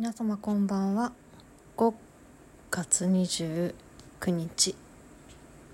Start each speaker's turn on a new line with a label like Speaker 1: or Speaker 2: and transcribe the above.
Speaker 1: 皆様こんばんは。5月29日。